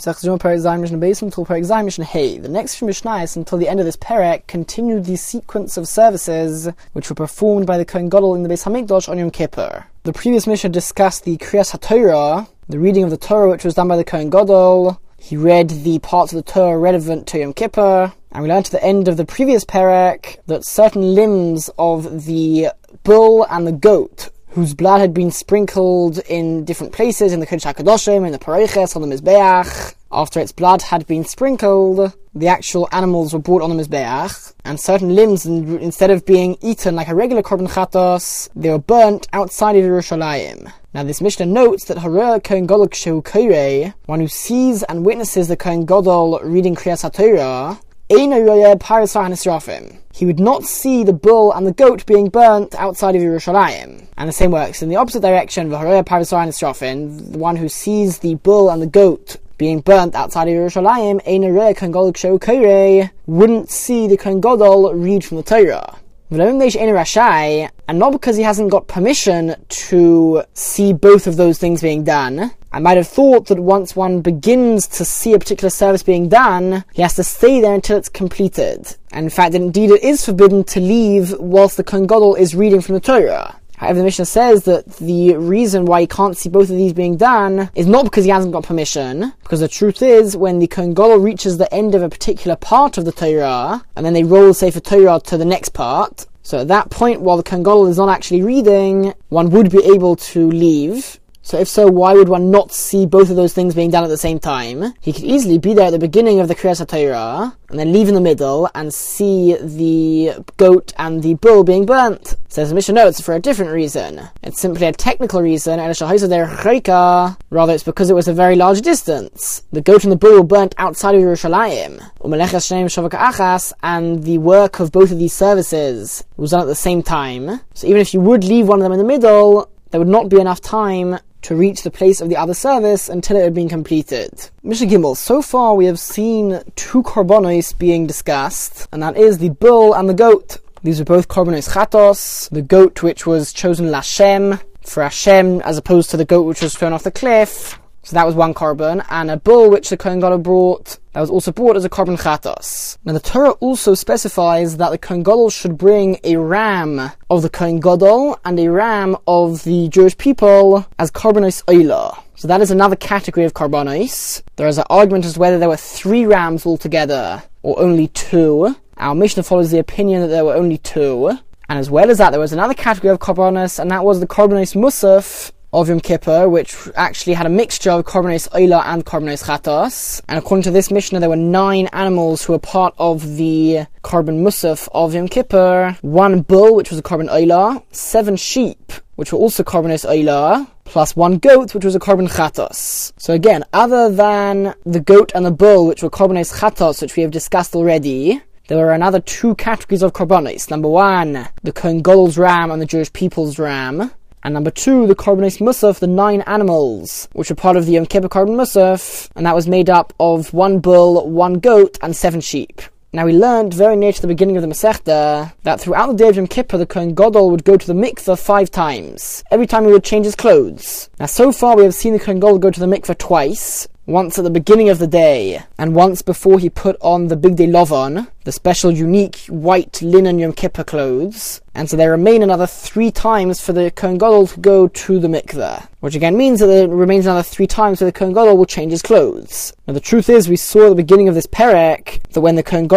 The next few Mishnahs until the end of this parak continued the sequence of services which were performed by the Kohen Gadol in the Beis Hamikdash on Yom Kippur. The previous Mishnah discussed the Kriyas HaTorah, the reading of the Torah which was done by the Kohen Gadol. He read the parts of the Torah relevant to Yom Kippur, and we learned at the end of the previous parak that certain limbs of the bull and the goat whose blood had been sprinkled in different places in the Kodesh HaKadoshim, in the Pareiches, on the Mizbeach. After its blood had been sprinkled, the actual animals were brought on the Mizbeach, and certain limbs, instead of being eaten like a regular Korban Chatos, they were burnt outside of Yerushalayim. Now this Mishnah notes that Hareh Kohen Gadol Kshehu one who sees and witnesses the Kohen Gadol reading Kriyas HaTorah, he would not see the bull and the goat being burnt outside of Yerushalayim. And the same works in the opposite direction, the one who sees the bull and the goat being burnt outside of Yerushalayim, wouldn't see the Kohen read from the Torah. And not because he hasn't got permission to see both of those things being done. I might have thought that once one begins to see a particular service being done, he has to stay there until it's completed. And in fact, indeed, it is forbidden to leave whilst the Kohen is reading from the Torah. However, the Mishnah says that the reason why he can't see both of these being done is not because he hasn't got permission, because the truth is, when the Kohen reaches the end of a particular part of the Torah, and then they roll Sefer Torah to the next part, so at that point, while the Kohen is not actually reading, one would be able to leave, so if so, why would one not see both of those things being done at the same time? He could easily be there at the beginning of the Kriyas HaTorah, and then leave in the middle and see the goat and the bull being burnt. Says the Mishnah, no, it's for a different reason. It's simply a technical reason, rather it's because it was a very large distance. The goat and the bull were burnt outside of Yerushalayim. And the work of both of these services was done at the same time. So even if you would leave one of them in the middle, there would not be enough time to reach the place of the other service until it had been completed. Mishnah Gimel, so far we have seen two korbanos being discussed, and that is the bull and the goat. These are both korbanos chatos, the goat which was chosen Lashem, for Hashem, as opposed to the goat which was thrown off the cliff, so that was one korban, and a bull which the Kohen Gadol brought, that was also brought as a korban chatos. Now the Torah also specifies that the Kohen Gadol should bring a ram of the Kohen Gadol and a ram of the Jewish people as korbanos oila. So that is another category of korbanos. There is an argument as to whether there were three rams altogether or only two. Our Mishnah follows the opinion that there were only two. And as well as that, there was another category of korbanos, and that was the korbanos musaf, of Yom Kippur, which actually had a mixture of Korbanos Oila and Korbanos Chatos. And according to this Mishnah, there were nine animals who were part of the Korban Musaf of Yom Kippur. One bull, which was a Korban Oila. Seven sheep, which were also Korbanos Oila. Plus one goat, which was a Korban Chatos. So again, other than the goat and the bull, which were Korbanos Chatos, which we have discussed already, there were another two categories of korbanos. Number one, the Kohen Gadol's ram and the Jewish people's ram. And number two, the Korbanos Musaf, the nine animals, which were part of the Yom Kippur Musaf, and that was made up of one bull, one goat, and seven sheep. Now we learned very near to the beginning of the Masechta that throughout the day of Yom Kippur, the Kohen Gadol would go to the mikveh five times. Every time he would change his clothes. Now so far we have seen the Kohen Gadol go to the mikveh twice, once at the beginning of the day, and once before he put on the Bigdei Lavan, the special unique white linen Yom Kippur clothes, and so there remain another three times for the Kohen to go to the mikveh, which again means that there remains another three times where the Kohen will change his clothes. Now the truth is, we saw at the beginning of this perek that when the Kohen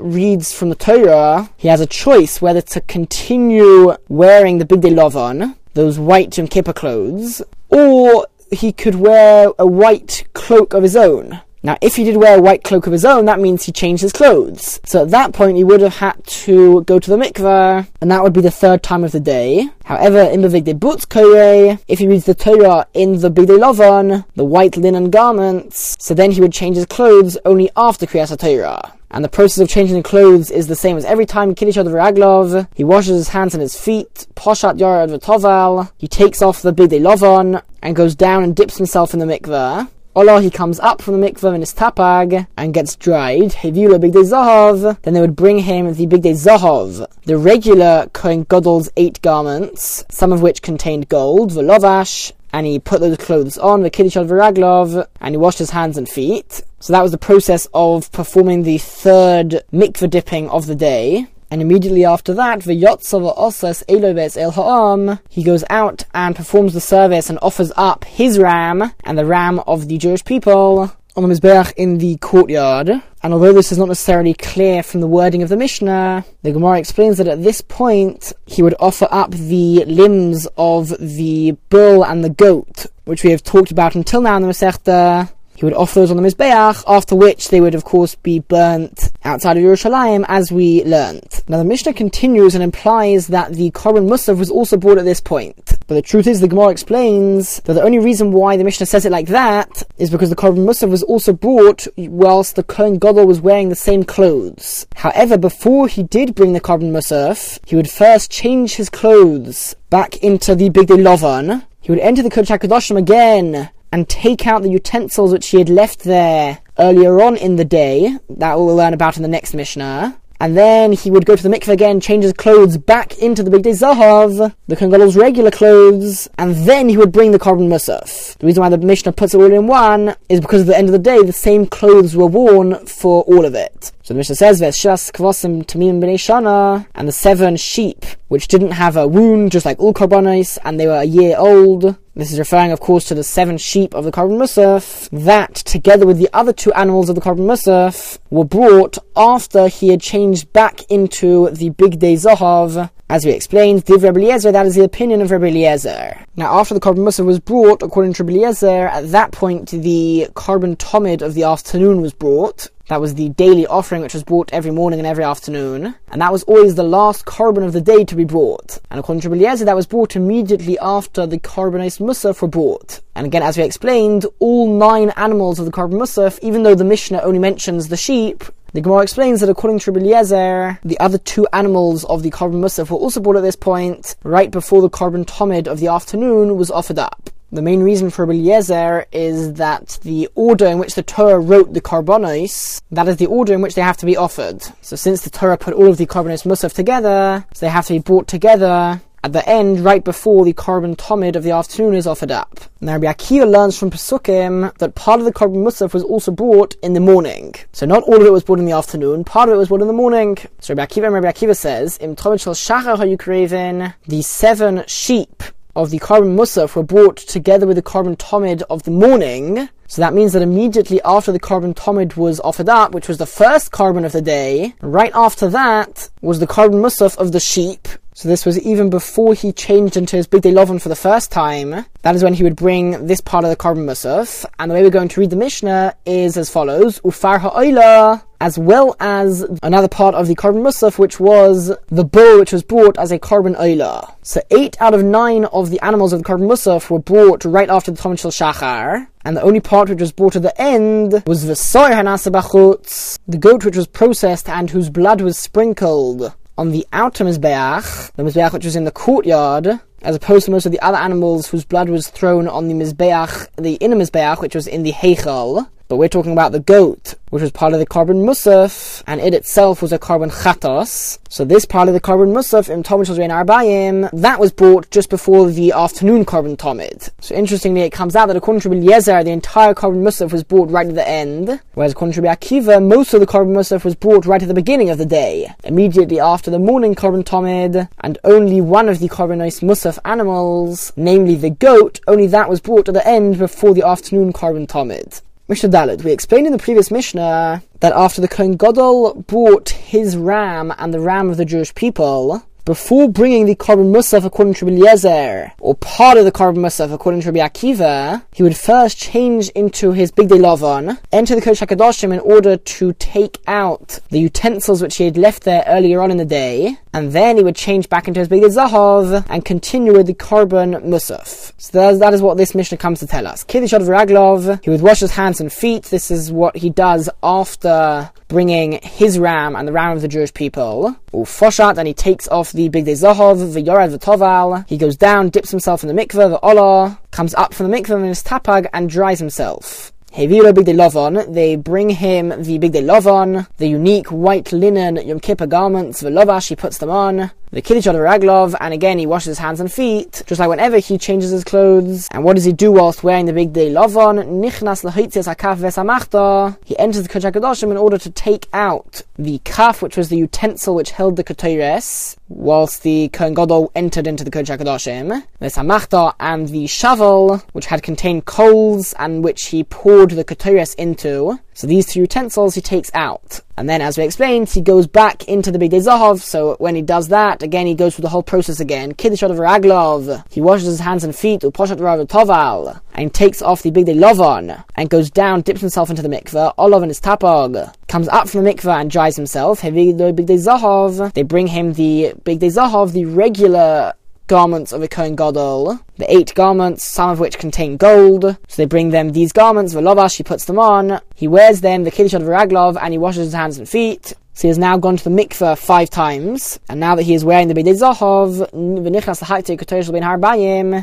reads from the Torah, he has a choice whether to continue wearing the Bigdei Lavan, those white Yom Kippur clothes, or he could wear a white cloak of his own. Now, if he did wear a white cloak of his own, that means he changed his clothes. So at that point, he would have had to go to the mikveh, and that would be the third time of the day. However, in the Vigde Butz Koreh, if he reads the Torah in the Lavan, the white linen garments, so then he would change his clothes only after Kriyas Torah. And the process of changing the clothes is the same as every time Kiddush Raglov. He washes his hands and his feet, poshat yarad v'toval. He takes off the bigdei lavan and goes down and dips himself in the mikveh. Ola, he comes up from the mikveh in his tapag and gets dried. Hevila bigdei zahav. Then they would bring him the bigdei zahav, the regular Kohen Gadol's eight garments, some of which contained gold, velovash, and he put those clothes on, the Kiddishot Viraglov, and he washed his hands and feet. So that was the process of performing the third mikveh dipping of the day. And immediately after that, the Yotzava Osas Elobes El Ha'am, he goes out and performs the service and offers up his ram and the ram of the Jewish people on the Mizbeach in the courtyard. And although this is not necessarily clear from the wording of the Mishnah, the Gemara explains that at this point he would offer up the limbs of the bull and the goat, which we have talked about until now in the Masechta, he would offer those on the Mizbeach, after which they would of course be burnt outside of Yerushalayim, as we learnt. Now the Mishnah continues and implies that the Korban Musaf was also brought at this point. But the truth is, the Gemara explains that the only reason why the Mishnah says it like that is because the Korban Musaf was also brought whilst the Kohen Gadol was wearing the same clothes. However, before he did bring the Korban Musaf, he would first change his clothes back into the Big Lovan. He would enter the Kodesh HaKadoshim again and take out the utensils which he had left there earlier on in the day. That we'll learn about in the next Mishnah. And then he would go to the mikveh again, change his clothes back into the bigdei zahav, the Kohen regular clothes, and then he would bring the korban musaf. The reason why the Mishnah puts it all in one is because at the end of the day, the same clothes were worn for all of it. So the Mishnah says, "V'shas kvasim tamim b'nei shana," and the seven sheep which didn't have a wound, just like all korbanos, and they were a year old. This is referring, of course, to the seven sheep of the Korban Musaf that, together with the other two animals of the Korban Musaf, were brought after he had changed back into the Bigdei Zahav. As we explained, Div Rebbe Eliezer, that is the opinion of Rebbe Eliezer. Now, after the Korban Musaf was brought, according to Rebbe Eliezer, at that point the Korban Tomid of the afternoon was brought, that was the daily offering which was brought every morning and every afternoon. And that was always the last korban of the day to be brought. And according to Eliezer, that was brought immediately after the korbanos musaf were brought. And again, as we explained, all nine animals of the korban musaf, even though the Mishnah only mentions the sheep, the Gemara explains that according to Eliezer, the other two animals of the korban musaf were also brought at this point, right before the korban tomid of the afternoon was offered up. The main reason for Eliezer is that the order in which the Torah wrote the Korbanos, that is the order in which they have to be offered. So since the Torah put all of the Korbanos Musaf together, so they have to be brought together at the end, right before the korban tomid of the afternoon is offered up. Now, Rabbi Akiva learns from Pesukim that part of the korban musaf was also brought in the morning. So not all of it was brought in the afternoon, part of it was brought in the morning. So Rabbi Akiva Rabbi Akiva says, Im tomid shel shachar the seven sheep of the korban musaf were brought together with the korban tomid of the morning. So that means that immediately after the korban tomid was offered up, which was the first korban of the day, right after that was the korban musaf of the sheep, so this was even before he changed into his Bigdei Lovon for the first time. That is when he would bring this part of the Korban Musaf. And the way we're going to read the Mishnah is as follows. Ufar ha'oila, as well as another part of the Korban Musaf, which was the bull which was brought as a Korban Oila. So eight out of nine of the animals of the Korban Musaf were brought right after the Shel Shachar. And the only part which was brought at the end was the Soy Hanasa the goat which was processed and whose blood was sprinkled on the outer Mizbeach, the Mizbeach which was in the courtyard, as opposed to most of the other animals whose blood was thrown on the Mizbeach, the inner Mizbeach, which was in the Heichal. But we're talking about the goat, which was part of the korban musaf, and it itself was a korban chatos. So this part of the korban musaf in Tomid Shazrein Arbayim, that was brought just before the afternoon korban Tomid. So interestingly, it comes out that according to Eliezer, the entire korban musaf was brought right at the end, whereas according to Akiva, most of the korban musaf was brought right at the beginning of the day, immediately after the morning korban Tomid, and only one of the korbanos musaf animals, namely the goat, only that was brought at the end before the afternoon korban Tomid. Mishnah Dalit. We explained in the previous Mishnah that after the Kohen Gadol brought his ram and the ram of the Jewish people, before bringing the korban musaf according to Eliezer, or part of the korban musaf according to Rabbi Akiva, he would first change into his bigdei lavan, enter the Kodesh HaKadoshim in order to take out the utensils which he had left there earlier on in the day, and then he would change back into his bigdei zahav and continue with the korban musaf. So that is, that is what this Mishnah comes to tell us. Kiddishot V'raglov, he would wash his hands and feet. This is what he does after bringing his ram and the ram of the Jewish people. Ufoshat, and he takes off the bigdei zahov, v'yorad v'toval. He goes down, dips himself in the mikveh, the olah, comes up from the mikveh in his tapag, and dries himself. Heviro Bigdei Lovon, they bring him the Bigdei Lovon, the unique white linen Yom Kippur garments, the Lovash, he puts them on, the Kiddush of Raglov, and again he washes his hands and feet, just like whenever he changes his clothes. And what does he do whilst wearing the bigdei Lovon? Nichnas vesamachta. He enters the Kodesh in order to take out the kaf, which was the utensil which held the Ketores, whilst the Kohen Gadol entered into the Kodesh. The samachta and the shovel, which had contained coals and which he poured the Ketores into. So these two utensils he takes out. And then, as we explained, he goes back into the Bigdei Zahov. So when he does that, again, he goes through the whole process again. Kiddush of Raglov. He washes his hands and feet, uposhat Rav Toval, and takes off the Bigdei Lovon, and goes down, dips himself into the mikveh, Olav and his tapog, comes up from the mikveh and dries himself. Bigdei Zahov. They bring him the Bigdei Zahov, the regular garments of a Kohen Gadol, the eight garments, some of which contain gold. So they bring them these garments, Velovash, he puts them on, he wears them, the Kiddush of Raglov, and he washes his hands and feet. So he has now gone to the mikveh five times, and now that he is wearing the Bidei Zahov,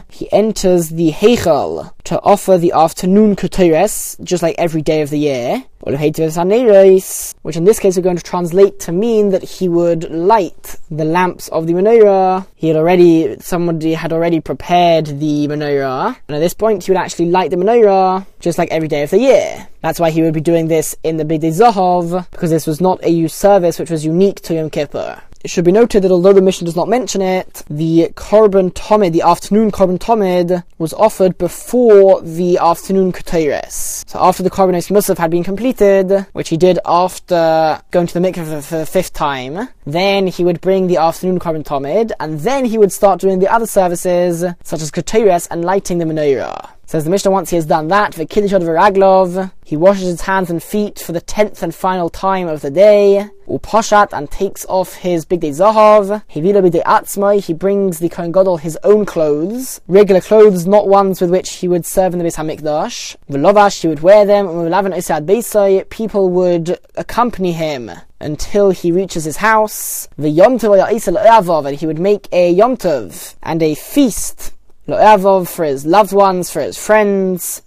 he enters the Heichal to offer the afternoon Ketores, just like every day of the year which in this case we're going to translate to mean that he would light the lamps of the menorah. He had already, somebody had already prepared the menorah, and at this point he would actually light the menorah just like every day of the year. That's why he would be doing this in the Big Day Zahov, because this was not a service which was unique to Yom Kippur. It should be noted that although the Mishnah does not mention it, the korban tomid, the afternoon korban tomid, was offered before the afternoon ketores. So after the korban musaf had been completed, which he did after going to the mikveh for the fifth time, then he would bring the afternoon korban tomid, and then he would start doing the other services, such as ketores and lighting the menorah. Says the Mishnah once he has done that, the Kiddush Raglov, he washes his hands and feet for the tenth and final time of the day, uposhat, and takes off his bigdei zahav, bigdei atzmai, he brings the Kohen Gadol his own clothes, regular clothes, not ones with which he would serve in the Beis HaMikdash, v'lovash, he would wear them, and people would accompany him until he reaches his house, the yomtov and he would make a yomtov and a feast For his loved ones, for his friends,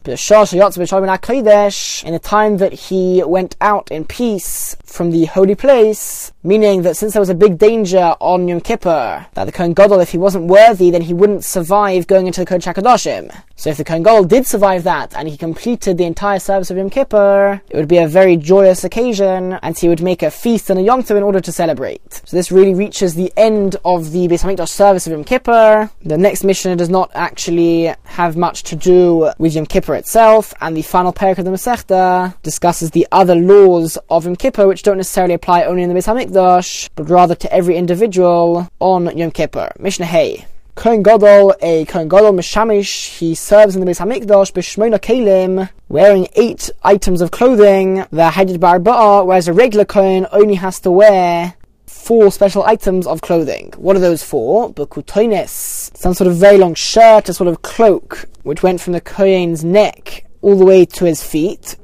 in the time that he went out in peace from the holy place, meaning that since there was a big danger on Yom Kippur, that the Kohen Gadol, if he wasn't worthy, then he wouldn't survive going into the Kodesh HaKadoshim. So if the Kohen Gadol did survive that, and he completed the entire service of Yom Kippur, it would be a very joyous occasion, and he would make a feast and a Yom Tov in order to celebrate. So this really reaches the end of the Beis HaMikdash service of Yom Kippur. The next Mishnah does not actually have much to do with Yom Kippur itself, and the final parak of the Masechta discusses the other laws of Yom Kippur, which don't necessarily apply only in the Beis HaMikdash, but rather to every individual on Yom Kippur. Mishnah Hey. Kohen Gadol, a Kohen Gadol Mishamish, he serves in the Beis Hamikdash b'shmoina kelim, wearing eight items of clothing. The Hadid Barba'a, whereas a regular Kohen only has to wear four special items of clothing. What are those for? Bukutoines, some sort of very long shirt, a sort of cloak, which went from the Kohen's neck all the way to his feet.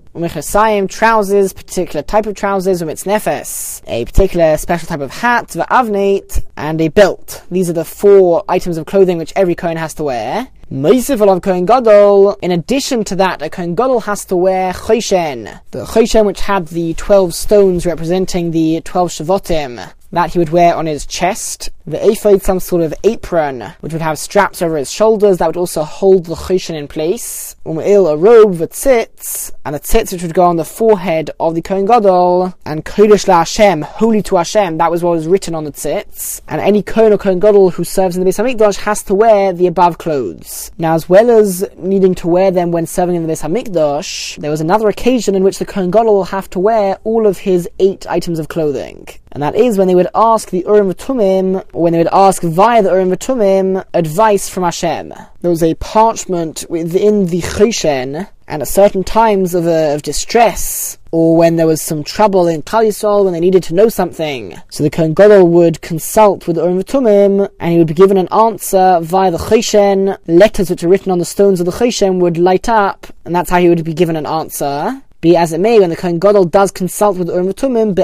Trousers, particular type of trousers, umitz nefes, a particular special type of hat, va'avnate, and a belt. These are the four items of clothing which every Kohen has to wear. Meisif of Kohen Gadol. In addition to that, a Kohen Gadol has to wear Choshen. The Choshen which had the 12 stones representing the 12 Shavotim that he would wear on his chest. The ephod, some sort of apron, which would have straps over his shoulders that would also hold the choshen in place. Um'il, a robe with tzitz, and a tzitz which would go on the forehead of the Kohen Gadol, and Kodesh La Hashem, holy to Hashem, that was what was written on the tzitz. And any Kohen or Kohen Gadol who serves in the Beis HaMikdash has to wear the above clothes. Now, as well as needing to wear them when serving in the Beis HaMikdash, there was another occasion in which the Kohen Gadol will have to wear all of his eight items of clothing. And that is when they would ask the Urim Tumim, when they would ask via the Urim Tumim, advice from Hashem. There was a parchment within the Choshen, and at certain times of, uh, of distress, or when there was some trouble in Klal Yisrael, when they needed to know something. So the Kohen would consult with the Urim Tumim, and he would be given an answer via the Choshen. Letters which are written on the stones of the Choshen would light up, and that's how he would be given an answer. Be as it may, when the Kohen Gadol does consult with Urim Tumim,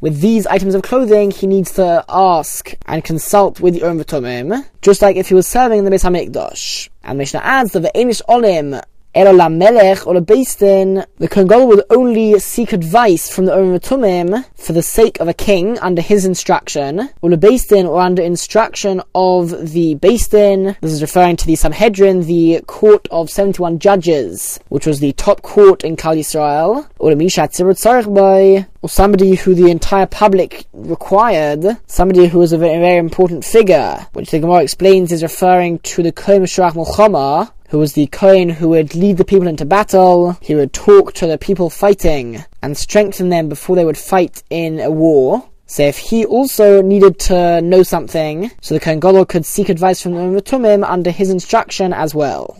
with these items of clothing, he needs to ask and consult with the Urim Tumim, just like if he was serving in the Beis Hamikdash. And Mishnah adds that the Einish Olim Elola Melech or the Din, the Kohen Gadol would only seek advice from the Urim Tumim for the sake of a king under his instruction, or the Din, or under instruction of the Din. This is referring to the Sanhedrin, the court of 71 judges, which was the top court in Klal Yisrael, or the or somebody who the entire public required, somebody who was a very, very important figure, which the Gemara explains is referring to the Kohen Mulchama, who was the Kohen who would lead the people into battle. He would talk to the people fighting and strengthen them before they would fight in a war. So if he also needed to know something, so the Kohen Gadol could seek advice from the Tumim under his instruction as well.